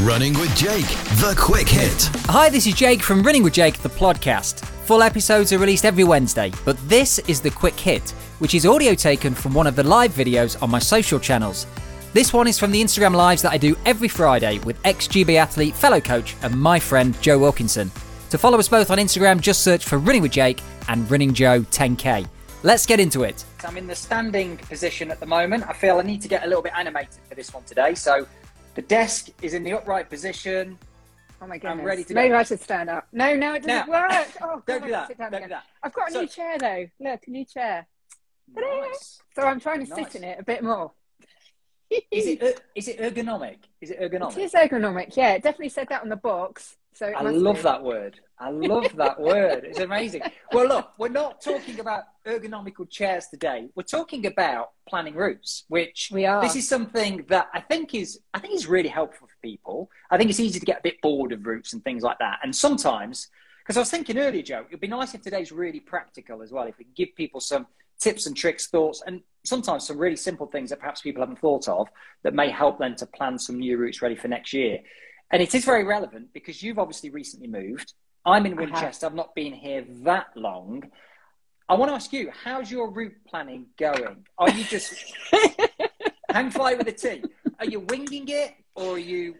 Running with Jake, the quick hit. Hi, this is Jake from Running with Jake, the podcast. Full episodes are released every Wednesday, but this is the quick hit, which is audio taken from one of the live videos on my social channels. This one is from the Instagram lives that I do every Friday with ex GB athlete, fellow coach, and my friend Joe Wilkinson. To follow us both on Instagram, just search for Running with Jake and Running Joe 10K. Let's get into it. I'm in the standing position at the moment. I feel I need to get a little bit animated for this one today. So the desk is in the upright position. Oh my goodness. I'm ready to Maybe go. I should stand up. No, no, it doesn't Now- work. Oh, Don't God, do that. have sit down Don't do that. I've got a So- new chair though. Look, a new chair. Nice. So I'm trying to Nice. sit in it a bit more. Is it er- is it ergonomic? Is it ergonomic? It is ergonomic. Yeah, it definitely said that on the box. So I love be. that word. I love that word. It's amazing. Well, look, we're not talking about ergonomical chairs today. We're talking about planning routes, which We are. This is something that I think is I think is really helpful for people. I think it's easy to get a bit bored of routes and things like that. And sometimes, because I was thinking earlier, Joe, it'd be nice if today's really practical as well. If we can give people some tips and tricks, thoughts, and sometimes some really simple things that perhaps people haven't thought of that may help them to plan some new routes ready for next year. And it is very relevant because you've obviously recently moved. I'm in Winchester. I've not been here that long. I want to ask you, how's your route planning going? Are you just hang fly with a T? Are you winging it, or are you?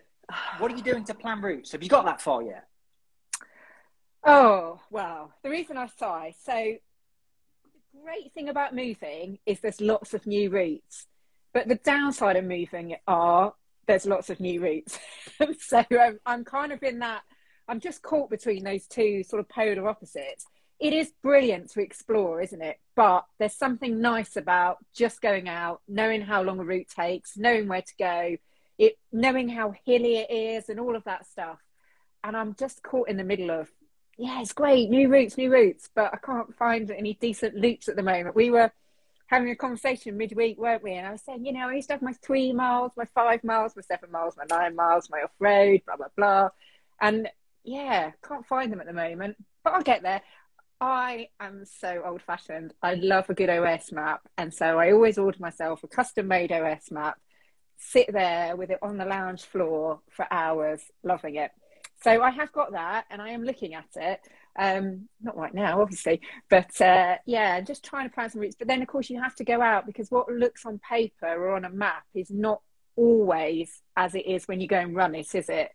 What are you doing to plan routes? Have you got that far yet? Oh, well, The reason I sigh. So, great thing about moving is there's lots of new routes. But the downside of moving are there's lots of new routes. so, um, I'm kind of in that, I'm just caught between those two sort of polar opposites. It is brilliant to explore, isn't it? But there's something nice about just going out, knowing how long a route takes, knowing where to go, it knowing how hilly it is, and all of that stuff. And I'm just caught in the middle of yeah, it's great, new routes, new routes, but I can't find any decent loops at the moment. We were having a conversation midweek, weren't we? And I was saying, you know, I used to have my three miles, my five miles, my seven miles, my nine miles, my off road, blah, blah, blah. And yeah, can't find them at the moment, but I'll get there. I am so old fashioned. I love a good OS map. And so I always order myself a custom made OS map, sit there with it on the lounge floor for hours, loving it. So I have got that, and I am looking at it. Um, not right now, obviously, but uh, yeah, just trying to plan some routes. But then, of course, you have to go out because what looks on paper or on a map is not always as it is when you go and run it, is it?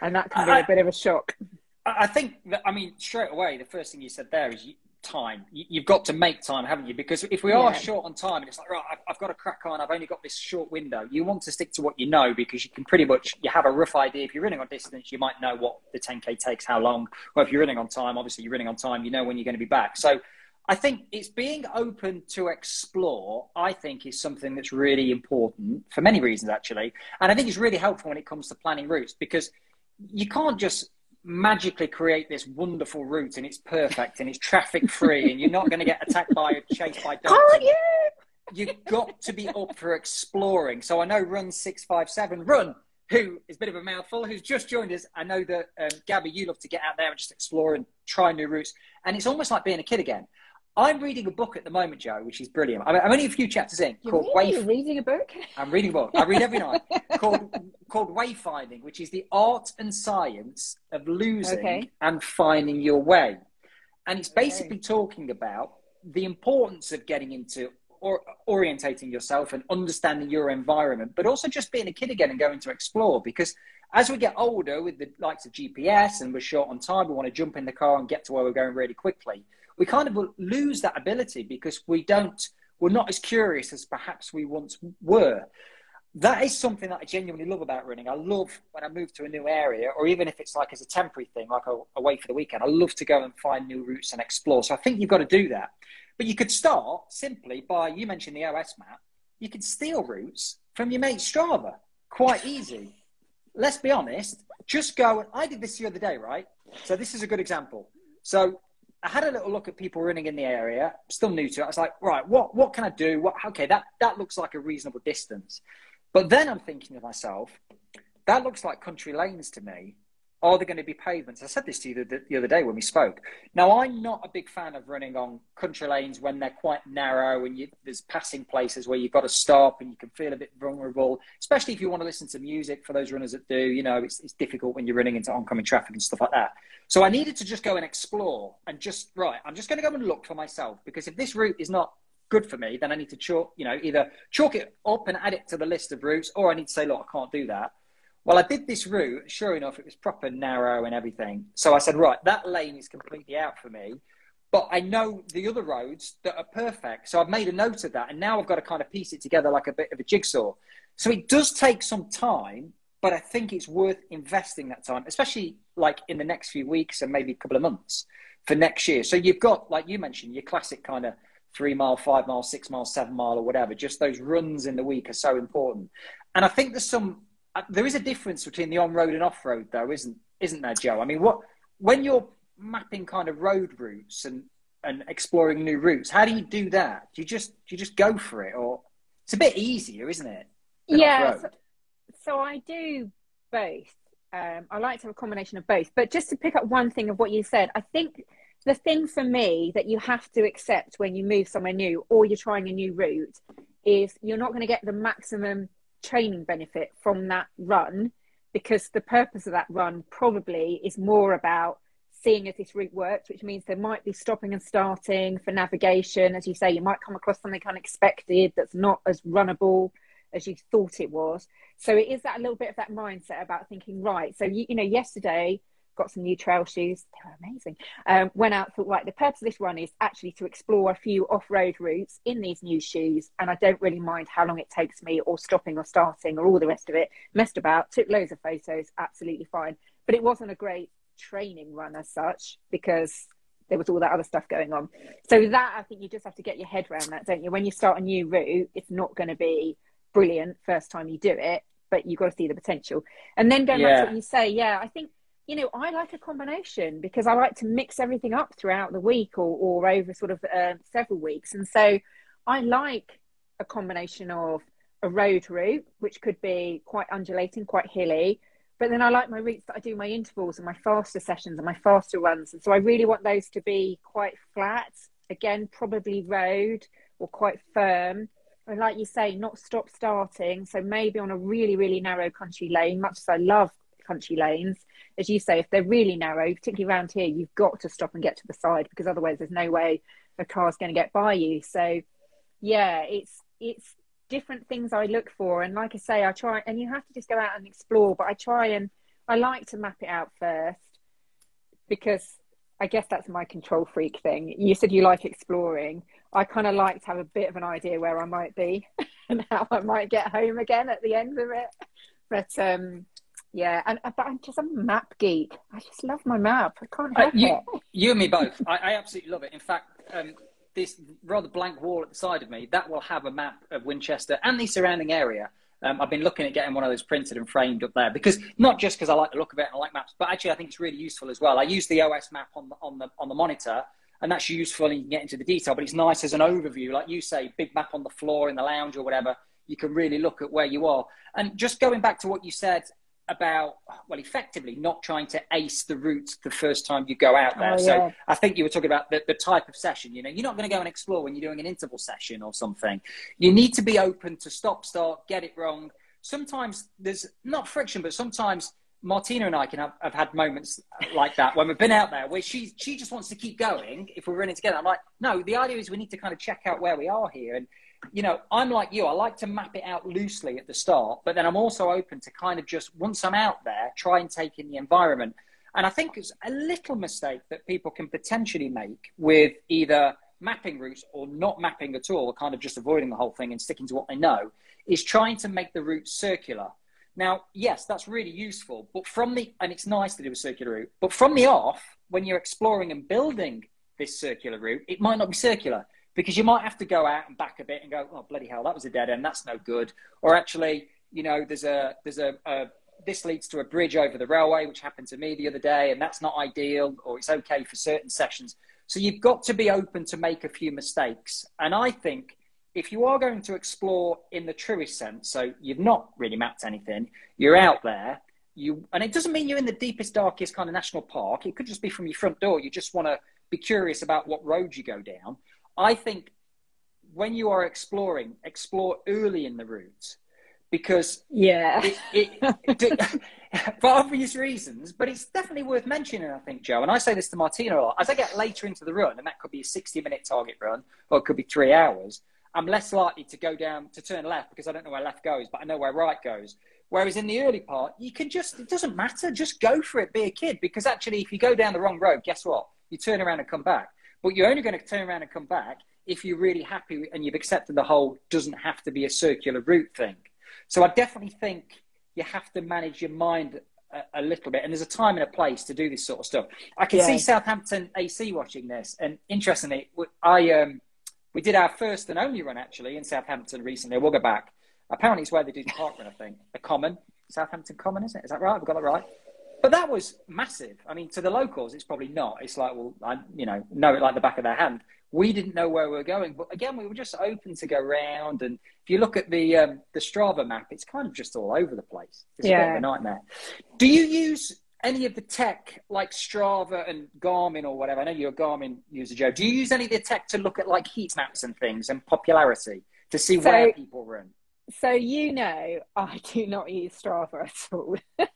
And that can be I- a bit of a shock. I think that, I mean, straight away, the first thing you said there is you, time. You, you've got to make time, haven't you? Because if we are Yeah. short on time and it's like, right, I've, I've got to crack on, I've only got this short window, you want to stick to what you know because you can pretty much, you have a rough idea. If you're running on distance, you might know what the 10K takes, how long. Well, if you're running on time, obviously you're running on time, you know when you're going to be back. So I think it's being open to explore, I think, is something that's really important for many reasons, actually. And I think it's really helpful when it comes to planning routes because you can't just magically create this wonderful route and it's perfect and it's traffic free and you're not going to get attacked by chased by dogs. Can't you? You've got to be up for exploring. So I know Run Six Five Seven Run, who is a bit of a mouthful, who's just joined us. I know that um, Gabby, you love to get out there and just explore and try new routes, and it's almost like being a kid again. I'm reading a book at the moment, Joe, which is brilliant. I'm I'm only a few chapters in. You're called really Wayf- reading a book? I'm reading a book. I read every night called called Wayfinding, which is the art and science of losing Okay. and finding your way. And it's Okay. basically talking about the importance of getting into or orientating yourself and understanding your environment, but also just being a kid again and going to explore. Because as we get older, with the likes of GPS and we're short on time, we want to jump in the car and get to where we're going really quickly. We kind of lose that ability because we don't, we're not as curious as perhaps we once were that is something that I genuinely love about running. I love when I move to a new area, or even if it's like as a temporary thing, like away for the weekend, I love to go and find new routes and explore. So I think you've got to do that. But you could start simply by, you mentioned the OS map, you could steal routes from your mate Strava. Quite easy. Let's be honest, just go, and I did this the other day, right? So this is a good example. So I had a little look at people running in the area, still new to it. I was like, right, what, what can I do? What, okay, that, that looks like a reasonable distance. But then I'm thinking to myself, that looks like country lanes to me. Are there going to be pavements? I said this to you the, the, other day when we spoke. Now, I'm not a big fan of running on country lanes when they're quite narrow and you, there's passing places where you've got to stop and you can feel a bit vulnerable, especially if you want to listen to music for those runners that do. You know, it's, it's difficult when you're running into oncoming traffic and stuff like that. So I needed to just go and explore and just, right, I'm just going to go and look for myself because if this route is not good for me, then I need to chalk, you know, either chalk it up and add it to the list of routes or I need to say, look, I can't do that well, I did this route. Sure enough, it was proper narrow and everything. So I said, right, that lane is completely out for me. But I know the other roads that are perfect. So I've made a note of that. And now I've got to kind of piece it together like a bit of a jigsaw. So it does take some time, but I think it's worth investing that time, especially like in the next few weeks and maybe a couple of months for next year. So you've got, like you mentioned, your classic kind of three mile, five mile, six mile, seven mile, or whatever. Just those runs in the week are so important. And I think there's some there is a difference between the on-road and off-road, though, isn't isn't there, Joe? I mean, what when you're mapping kind of road routes and and exploring new routes, how do you do that? Do you just do you just go for it, or it's a bit easier, isn't it? Yeah. So, so, I do both. Um, I like to have a combination of both. But just to pick up one thing of what you said, I think the thing for me that you have to accept when you move somewhere new or you're trying a new route is you're not going to get the maximum training benefit from that run because the purpose of that run probably is more about seeing if this route works, which means there might be stopping and starting for navigation. As you say, you might come across something unexpected that's not as runnable as you thought it was. So it is that a little bit of that mindset about thinking, right, so you, you know, yesterday got some new trail shoes. They were amazing. Um, went out, thought, right, the purpose of this run is actually to explore a few off road routes in these new shoes. And I don't really mind how long it takes me, or stopping or starting, or all the rest of it. Messed about, took loads of photos, absolutely fine. But it wasn't a great training run as such because there was all that other stuff going on. So that I think you just have to get your head around that, don't you? When you start a new route, it's not going to be brilliant first time you do it, but you've got to see the potential. And then going yeah. back to what you say, yeah, I think you know, I like a combination because I like to mix everything up throughout the week or, or over sort of uh, several weeks. And so I like a combination of a road route, which could be quite undulating, quite hilly. But then I like my routes that I do my intervals and my faster sessions and my faster runs. And so I really want those to be quite flat, again, probably road or quite firm. And like you say, not stop starting. So maybe on a really, really narrow country lane, much as I love country lanes, as you say, if they're really narrow, particularly around here, you've got to stop and get to the side because otherwise there's no way a car's going to get by you. So, yeah, it's it's different things I look for, and like I say, I try, and you have to just go out and explore. But I try and I like to map it out first because I guess that's my control freak thing. You said you like exploring. I kind of like to have a bit of an idea where I might be and how I might get home again at the end of it. But um, yeah, and uh, but I'm just a map geek. I just love my map. I can't uh, help uh, you, it. You and me both. I, I absolutely love it. In fact, um, this rather blank wall at the side of me that will have a map of Winchester and the surrounding area. Um, I've been looking at getting one of those printed and framed up there because not just because I like the look of it and I like maps, but actually I think it's really useful as well. I use the OS map on the on the on the monitor, and that's useful and you can get into the detail. But it's nice as an overview, like you say, big map on the floor in the lounge or whatever. You can really look at where you are. And just going back to what you said about well effectively not trying to ace the route the first time you go out there. Oh, yeah. so i think you were talking about the, the type of session you know you're not going to go and explore when you're doing an interval session or something. You need to be open to stop start get it wrong. Sometimes there's not friction but sometimes martina and i can have, have had moments like that when we've been out there where she she just wants to keep going if we're running together. I'm like no the idea is we need to kind of check out where we are here and you know, I'm like you. I like to map it out loosely at the start, but then I'm also open to kind of just once I'm out there, try and take in the environment. And I think it's a little mistake that people can potentially make with either mapping routes or not mapping at all, or kind of just avoiding the whole thing and sticking to what they know, is trying to make the route circular. Now, yes, that's really useful, but from the, and it's nice to do a circular route, but from the off, when you're exploring and building this circular route, it might not be circular because you might have to go out and back a bit and go, oh bloody hell, that was a dead end, that's no good. Or actually, you know, there's a there's a, a this leads to a bridge over the railway, which happened to me the other day, and that's not ideal, or it's okay for certain sessions. So you've got to be open to make a few mistakes. And I think if you are going to explore in the truest sense, so you've not really mapped anything, you're out there, you, and it doesn't mean you're in the deepest, darkest kind of national park. It could just be from your front door. You just want to be curious about what road you go down. I think when you are exploring, explore early in the route because yeah, it, it, for obvious reasons. But it's definitely worth mentioning, I think, Joe. And I say this to Martina a lot. As I get later into the run, and that could be a sixty-minute target run, or it could be three hours. I'm less likely to go down to turn left because I don't know where left goes, but I know where right goes. Whereas in the early part, you can just, it doesn't matter, just go for it, be a kid. Because actually, if you go down the wrong road, guess what? You turn around and come back. But you're only going to turn around and come back if you're really happy and you've accepted the whole doesn't have to be a circular route thing. So I definitely think you have to manage your mind a, a little bit. And there's a time and a place to do this sort of stuff. I can yeah. see Southampton AC watching this. And interestingly, I, um, we did our first and only run actually in Southampton recently. We'll go back. Apparently, it's where they do the park run. I think the Common, Southampton Common, is it? Is that right? Have got that right? But that was massive. I mean, to the locals, it's probably not. It's like, well, I, you know, know it like the back of their hand. We didn't know where we were going, but again, we were just open to go round. And if you look at the um, the Strava map, it's kind of just all over the place. It's yeah. a bit of a nightmare. Do you use any of the tech like Strava and Garmin or whatever? I know you're a Garmin user, Joe. Do you use any of the tech to look at like heat maps and things and popularity to see so, where people run? So you know, I do not use Strava at all.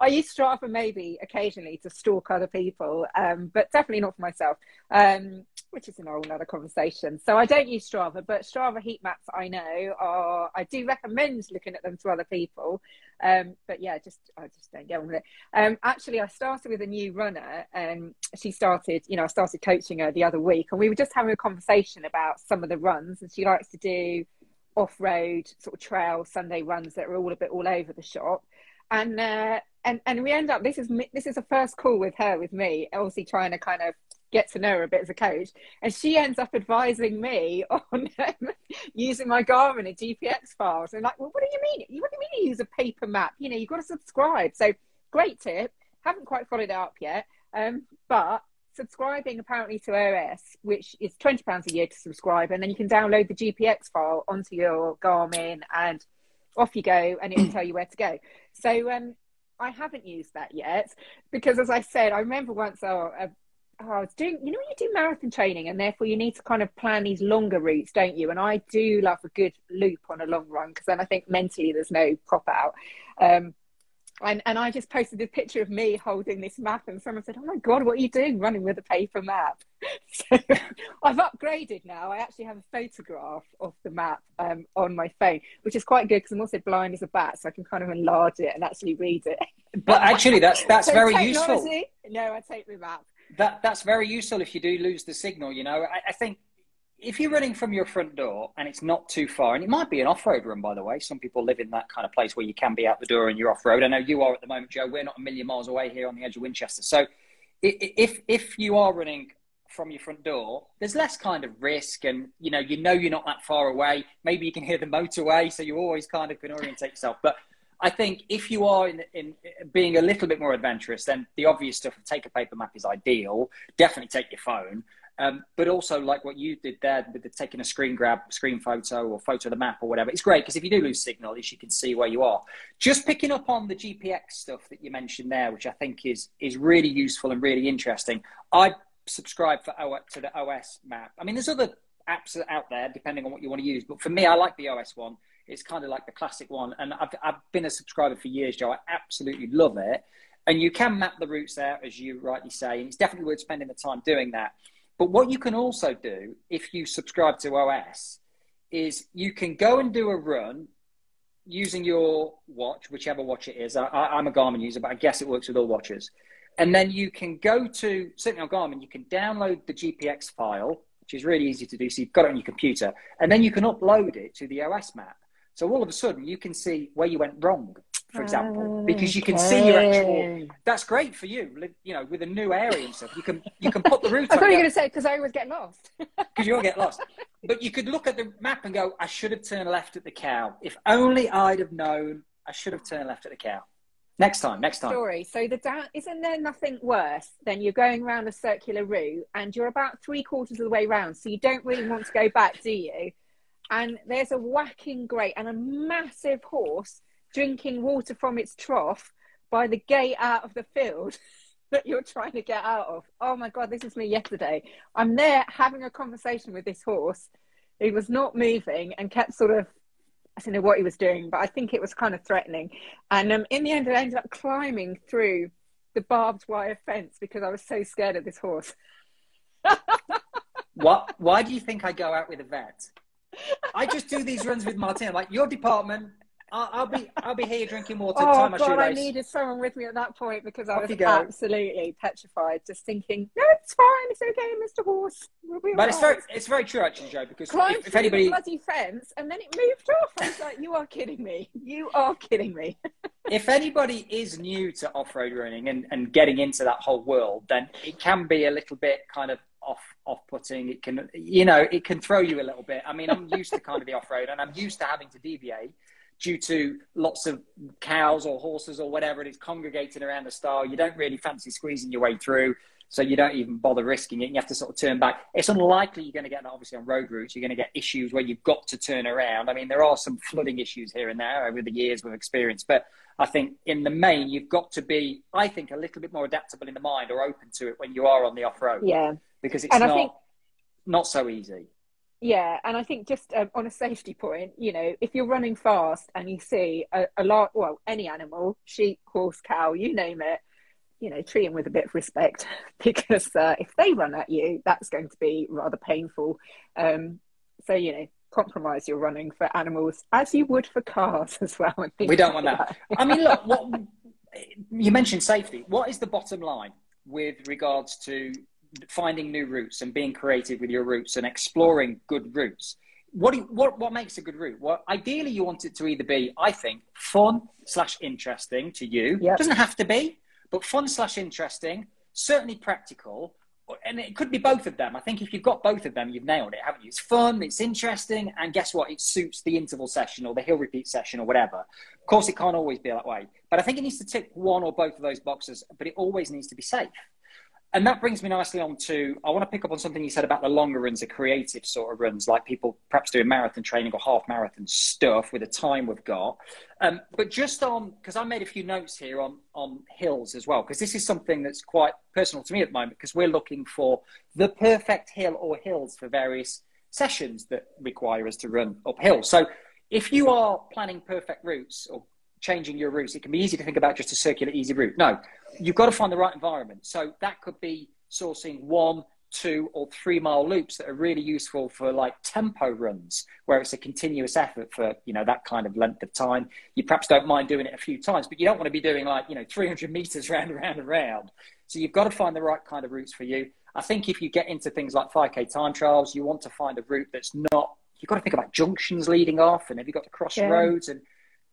I use Strava maybe occasionally to stalk other people, um, but definitely not for myself, um, which is an whole other conversation. So I don't use Strava, but Strava heat maps I know are. I do recommend looking at them to other people, um, but yeah, just I just don't get on with it. Um, actually, I started with a new runner, and she started. You know, I started coaching her the other week, and we were just having a conversation about some of the runs, and she likes to do off-road sort of trail Sunday runs that are all a bit all over the shop. And uh, and and we end up this is this is a first call with her with me, obviously trying to kind of get to know her a bit as a coach, and she ends up advising me on um, using my Garmin and GPX files. And like, well, what do you mean? What do you mean you use a paper map? You know, you've got to subscribe. So great tip. Haven't quite followed up yet, um, but subscribing apparently to OS, which is twenty pounds a year to subscribe, and then you can download the GPX file onto your Garmin, and off you go, and it'll tell you where to go. So um, I haven't used that yet because, as I said, I remember once I was doing, you know, you do marathon training, and therefore you need to kind of plan these longer routes, don't you? And I do love a good loop on a long run because then I think mentally there's no pop out. Um, and, and I just posted a picture of me holding this map, and someone said, "Oh my god, what are you doing running with a paper map?" So I've upgraded now. I actually have a photograph of the map um, on my phone, which is quite good because I'm also blind as a bat, so I can kind of enlarge it and actually read it. But actually, that's that's so very useful. No, I take the map. That that's very useful if you do lose the signal. You know, I, I think if you're running from your front door and it's not too far, and it might be an off-road run, by the way. Some people live in that kind of place where you can be out the door and you're off-road. I know you are at the moment, Joe. We're not a million miles away here on the edge of Winchester. So, if if you are running from your front door, there's less kind of risk, and you know you know you're not that far away. Maybe you can hear the motorway, so you always kind of can orientate yourself. But I think if you are in, in being a little bit more adventurous, then the obvious stuff of take a paper map is ideal. Definitely take your phone. Um, but also like what you did there with the taking a screen grab, screen photo or photo of the map or whatever. It's great because if you do lose signal, at least you can see where you are. Just picking up on the GPX stuff that you mentioned there, which I think is is really useful and really interesting. I subscribe for o- to the OS map. I mean, there's other apps out there depending on what you want to use, but for me, I like the OS one. It's kind of like the classic one, and I've I've been a subscriber for years, Joe. I absolutely love it. And you can map the routes there, as you rightly say, and it's definitely worth spending the time doing that. But what you can also do if you subscribe to OS is you can go and do a run using your watch, whichever watch it is. I, am a Garmin user, but I guess it works with all watches. And then you can go to, certainly on Garmin, you can download the GPX file, which is really easy to do. So you've got it on your computer, and then you can upload it to the OS map. So all of a sudden, you can see where you went wrong for example, because you can okay. see your actual. That's great for you, you know, with a new area and stuff. You can you can put the route. I thought you were going to say because I always get lost. Because you'll get lost, but you could look at the map and go, "I should have turned left at the cow. If only I'd have known, I should have turned left at the cow." Next time, next time. Story. So the down isn't there nothing worse than you're going around a circular route and you're about three quarters of the way round, so you don't really want to go back, do you? And there's a whacking grate and a massive horse drinking water from its trough by the gate out of the field that you're trying to get out of. Oh my God, this is me yesterday. I'm there having a conversation with this horse. He was not moving and kept sort of, I don't know what he was doing, but I think it was kind of threatening. And um, in the end, I ended up climbing through the barbed wire fence because I was so scared of this horse. what? Why do you think I go out with a vet? I just do these runs with Martin. like your department, I'll, I'll, be I'll be here drinking water. Oh God, I needed someone with me at that point because I Off was absolutely petrified, just thinking, no, it's fine, it's okay, Mister Horse. We'll but right. it's very it's very true actually, Joe. Because Climbed if, if anybody the bloody fence and then it moved off, I was like, you are kidding me, you are kidding me. if anybody is new to off road running and, and getting into that whole world, then it can be a little bit kind of off off putting. It can you know it can throw you a little bit. I mean, I'm used to kind of the off road, and I'm used to having to deviate due to lots of cows or horses or whatever it is congregating around the stile. You don't really fancy squeezing your way through, so you don't even bother risking it. You have to sort of turn back. It's unlikely you're going to get that, obviously, on road routes. You're going to get issues where you've got to turn around. I mean, there are some flooding issues here and there over the years we've experienced, but I think in the main, you've got to be, I think, a little bit more adaptable in the mind or open to it when you are on the off road. Yeah. Because it's and not, think, not so easy. Yeah, and I think just um, on a safety point, you know, if you're running fast and you see a, a lot, well, any animal, sheep, horse, cow, you name it, you know, treat them with a bit of respect because uh, if they run at you, that's going to be rather painful. Um, so, you know, compromise your running for animals as you would for cars as well. We don't want that. I mean, look, what, you mentioned safety. What is the bottom line with regards to finding new routes and being creative with your routes and exploring good routes. What, you, what what makes a good route? Well, ideally, you want it to either be, I think, fun slash interesting to you. Yep. It doesn't have to be, but fun slash interesting, certainly practical, and it could be both of them. I think if you've got both of them, you've nailed it, haven't you? It's fun, it's interesting, and guess what? It suits the interval session or the hill repeat session or whatever. Of course, it can't always be that way, but I think it needs to tick one or both of those boxes. But it always needs to be safe. And that brings me nicely on to I want to pick up on something you said about the longer runs, the creative sort of runs, like people perhaps doing marathon training or half marathon stuff with the time we've got. Um, but just on, because I made a few notes here on, on hills as well, because this is something that's quite personal to me at the moment, because we're looking for the perfect hill or hills for various sessions that require us to run uphill. So if you are planning perfect routes or changing your routes, it can be easy to think about just a circular, easy route. No, you've got to find the right environment. So that could be sourcing one, two, or three mile loops that are really useful for like tempo runs, where it's a continuous effort for you know that kind of length of time. You perhaps don't mind doing it a few times, but you don't want to be doing like you know 300 meters round and round and round. So you've got to find the right kind of routes for you. I think if you get into things like 5k time trials, you want to find a route that's not. You've got to think about junctions leading off, and have you got to cross yeah. roads and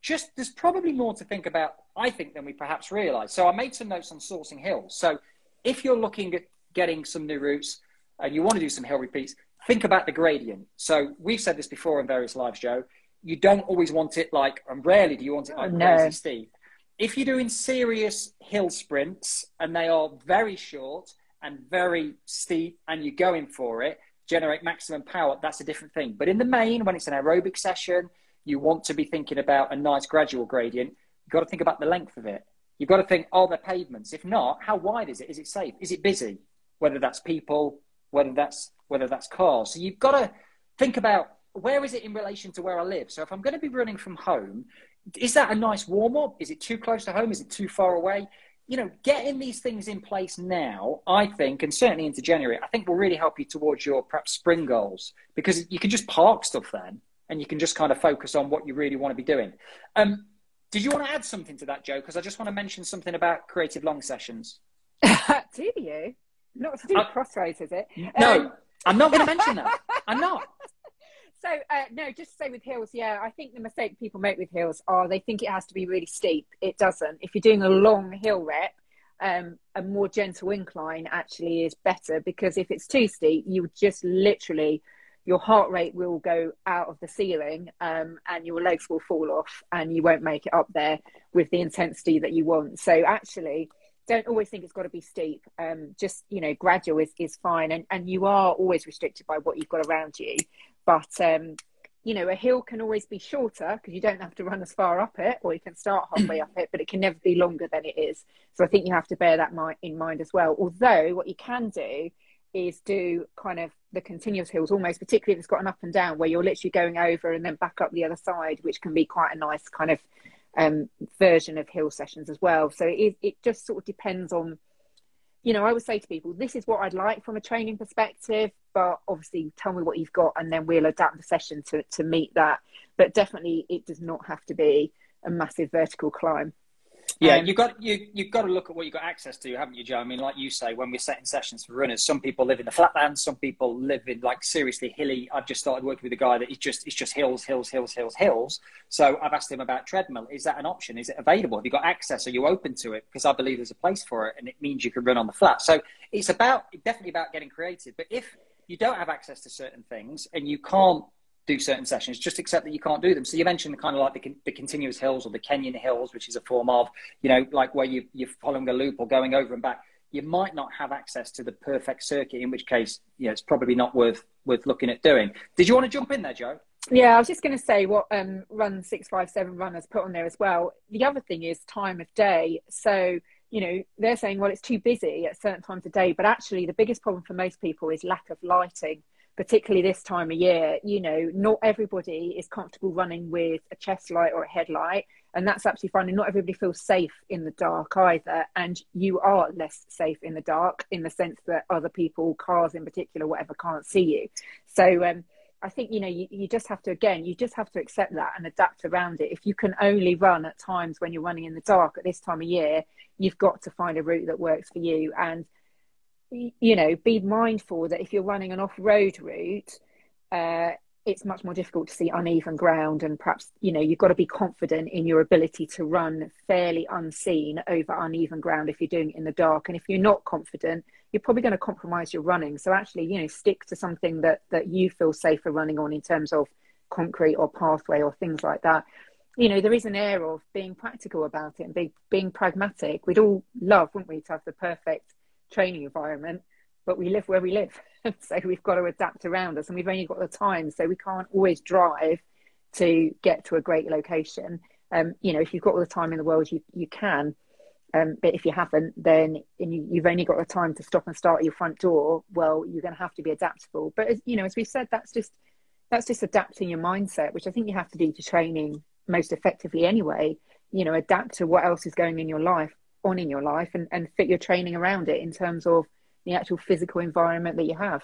just there's probably more to think about, I think, than we perhaps realize. So I made some notes on sourcing hills. So if you're looking at getting some new routes and you want to do some hill repeats, think about the gradient. So we've said this before in various lives, Joe. You don't always want it like, and rarely do you want it like no. crazy steep. If you're doing serious hill sprints and they are very short and very steep and you're going for it, generate maximum power, that's a different thing. But in the main, when it's an aerobic session, you want to be thinking about a nice gradual gradient, you've got to think about the length of it. You've got to think, are there pavements? If not, how wide is it? Is it safe? Is it busy? Whether that's people, whether that's whether that's cars. So you've got to think about where is it in relation to where I live. So if I'm going to be running from home, is that a nice warm up? Is it too close to home? Is it too far away? You know, getting these things in place now, I think, and certainly into January, I think will really help you towards your perhaps spring goals because you can just park stuff then and you can just kind of focus on what you really want to be doing. Um, did you want to add something to that, Joe? Because I just want to mention something about creative long sessions. do you? Not to do uh, crossroads, is it? No, um, I'm not going to mention that. I'm not. So uh, no, just to say with hills, yeah, I think the mistake people make with hills are they think it has to be really steep. It doesn't. If you're doing a long hill rep, um, a more gentle incline actually is better because if it's too steep, you just literally your heart rate will go out of the ceiling um, and your legs will fall off and you won't make it up there with the intensity that you want. So actually, don't always think it's got to be steep. Um, just you know, gradual is, is fine, and and you are always restricted by what you've got around you. But um, you know, a hill can always be shorter because you don't have to run as far up it, or you can start halfway up it, but it can never be longer than it is. So I think you have to bear that in mind as well. Although what you can do is do kind of the continuous hills almost, particularly if it's got an up and down where you're literally going over and then back up the other side, which can be quite a nice kind of um, version of hill sessions as well. So it, it just sort of depends on you know, I would say to people, this is what I'd like from a training perspective, but obviously tell me what you've got and then we'll adapt the session to, to meet that. But definitely it does not have to be a massive vertical climb. Yeah, um, you've got you you've got to look at what you've got access to, haven't you, Joe? I mean, like you say, when we're setting sessions for runners, some people live in the flatlands, some people live in like seriously hilly. I've just started working with a guy that it's just it's just hills, hills, hills, hills, hills. So I've asked him about treadmill. Is that an option? Is it available? Have you got access? Are you open to it? Because I believe there's a place for it, and it means you can run on the flat. So it's about definitely about getting creative. But if you don't have access to certain things and you can't do certain sessions, just accept that you can't do them. So you mentioned the kind of like the, the continuous hills or the Kenyan hills, which is a form of, you know, like where you, you're following a loop or going over and back. You might not have access to the perfect circuit, in which case, you know, it's probably not worth worth looking at doing. Did you want to jump in there, Joe? Yeah, I was just going to say what um, Run Six Five Seven runners put on there as well. The other thing is time of day. So you know they're saying, well, it's too busy at certain times of day, but actually the biggest problem for most people is lack of lighting particularly this time of year, you know, not everybody is comfortable running with a chest light or a headlight, and that's absolutely fine. And not everybody feels safe in the dark either. And you are less safe in the dark in the sense that other people, cars in particular, whatever, can't see you. So um, I think you know you, you just have to again, you just have to accept that and adapt around it. If you can only run at times when you're running in the dark at this time of year, you've got to find a route that works for you and you know, be mindful that if you're running an off-road route, uh, it's much more difficult to see uneven ground, and perhaps you know you've got to be confident in your ability to run fairly unseen over uneven ground if you're doing it in the dark. And if you're not confident, you're probably going to compromise your running. So actually, you know, stick to something that that you feel safer running on in terms of concrete or pathway or things like that. You know, there is an air of being practical about it and being being pragmatic. We'd all love, wouldn't we, to have the perfect training environment, but we live where we live. so we've got to adapt around us and we've only got the time. So we can't always drive to get to a great location. Um, you know, if you've got all the time in the world, you, you can. Um, but if you haven't, then you, you've only got the time to stop and start at your front door. Well, you're going to have to be adaptable. But as, you know, as we've said, that's just that's just adapting your mindset, which I think you have to do to training most effectively anyway. You know, adapt to what else is going in your life on in your life and, and fit your training around it in terms of the actual physical environment that you have.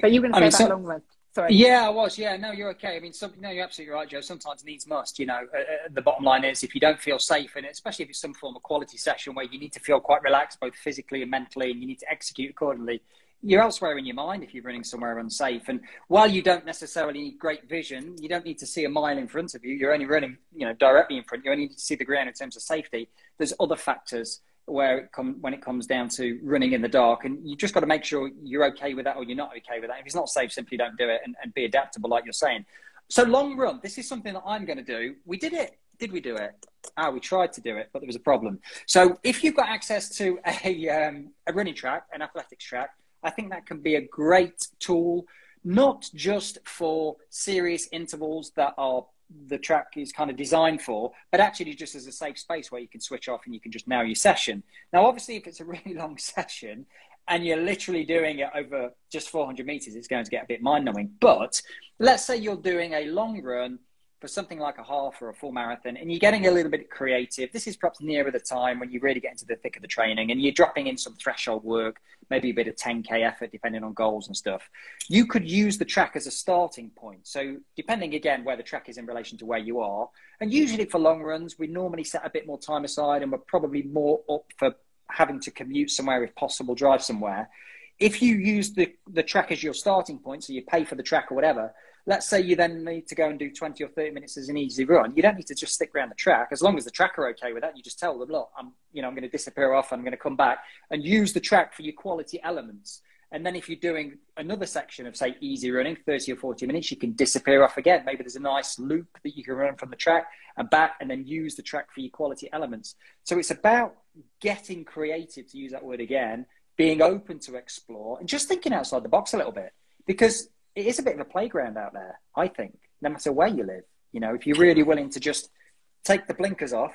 But you are going to say I mean, that so, long run. Sorry. Yeah, I was. Yeah, no, you're okay. I mean, some, no, you're absolutely right, Joe. Sometimes needs must. You know, uh, uh, the bottom line is if you don't feel safe, in it, especially if it's some form of quality session where you need to feel quite relaxed, both physically and mentally, and you need to execute accordingly, you're elsewhere in your mind if you're running somewhere unsafe. And while you don't necessarily need great vision, you don't need to see a mile in front of you. You're only running, you know, directly in front. You only need to see the ground in terms of safety. There's other factors where it come, when it comes down to running in the dark, and you just got to make sure you're okay with that or you're not okay with that. If it's not safe, simply don't do it and, and be adaptable, like you're saying. So long run, this is something that I'm going to do. We did it. Did we do it? Ah, we tried to do it, but there was a problem. So if you've got access to a, um, a running track, an athletics track, I think that can be a great tool, not just for serious intervals that are the track is kind of designed for, but actually just as a safe space where you can switch off and you can just narrow your session. Now, obviously, if it's a really long session and you're literally doing it over just 400 meters, it's going to get a bit mind numbing. But let's say you're doing a long run for something like a half or a full marathon and you're getting a mm-hmm. little bit creative, this is perhaps nearer the time when you really get into the thick of the training and you're dropping in some threshold work, maybe a bit of 10K effort depending on goals and stuff. You could use the track as a starting point. So, depending again where the track is in relation to where you are, and usually for long runs, we normally set a bit more time aside and we're probably more up for having to commute somewhere if possible, drive somewhere. If you use the, the track as your starting point, so you pay for the track or whatever, let's say you then need to go and do 20 or 30 minutes as an easy run you don't need to just stick around the track. As long as the track are okay with that you just tell them look i'm you know i'm going to disappear off i'm going to come back and use the track for your quality elements. And then if you're doing another section of say easy running 30 or 40 minutes you can disappear off again. Maybe there's a nice loop that you can run from the track and back and then use the track for your quality elements. So it's about getting creative to use that word again being open to explore and just thinking outside the box a little bit. Because it is a bit of a playground out there, I think. no matter where you live. You know, if you're really willing to just take the blinkers off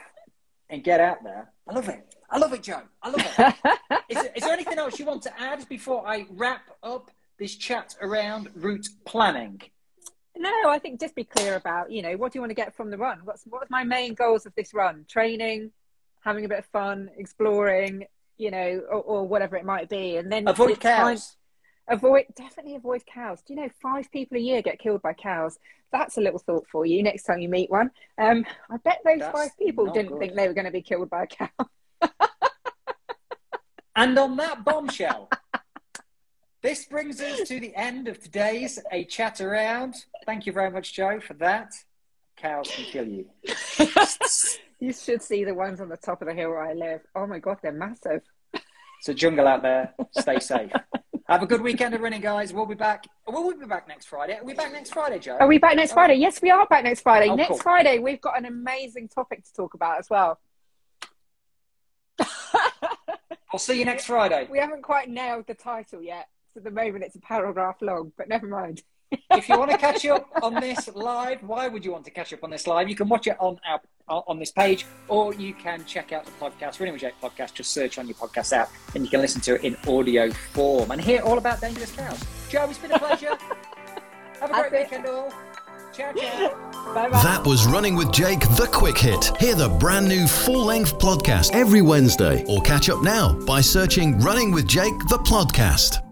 and get out there. I love it. I love it, Joe. I love it. is, is there anything else you want to add before I wrap up this chat around route planning? No, I think just be clear about, you know, what do you want to get from the run? What's what's my main goals of this run? Training, having a bit of fun, exploring, you know, or, or whatever it might be. And then avoid cows. Avoid definitely avoid cows. Do you know five people a year get killed by cows? That's a little thought for you next time you meet one. Um, I bet those That's five people didn't good. think they were going to be killed by a cow. and on that bombshell. This brings us to the end of today's A Chat Around. Thank you very much, Joe, for that. Cows can kill you. you should see the ones on the top of the hill where I live. Oh my God, they're massive. It's a jungle out there. Stay safe. Have a good weekend of running, guys. We'll be back. We will we be back next Friday? Are we back next Friday, Joe? Are we back next Friday? Yes, we are back next Friday. Oh, next cool. Friday, we've got an amazing topic to talk about as well. I'll see you next Friday. We haven't quite nailed the title yet at the moment it's a paragraph long, but never mind. If you want to catch up on this live, why would you want to catch up on this live? You can watch it on our uh, on this page, or you can check out the podcast, Running with Jake podcast. Just search on your podcast app, and you can listen to it in audio form and hear all about dangerous cows. Joe, it's been a pleasure. Have a great That's weekend, it. all. Ciao, ciao. Bye bye. That was Running with Jake, the quick hit. Hear the brand new full length podcast every Wednesday, or catch up now by searching Running with Jake, the podcast.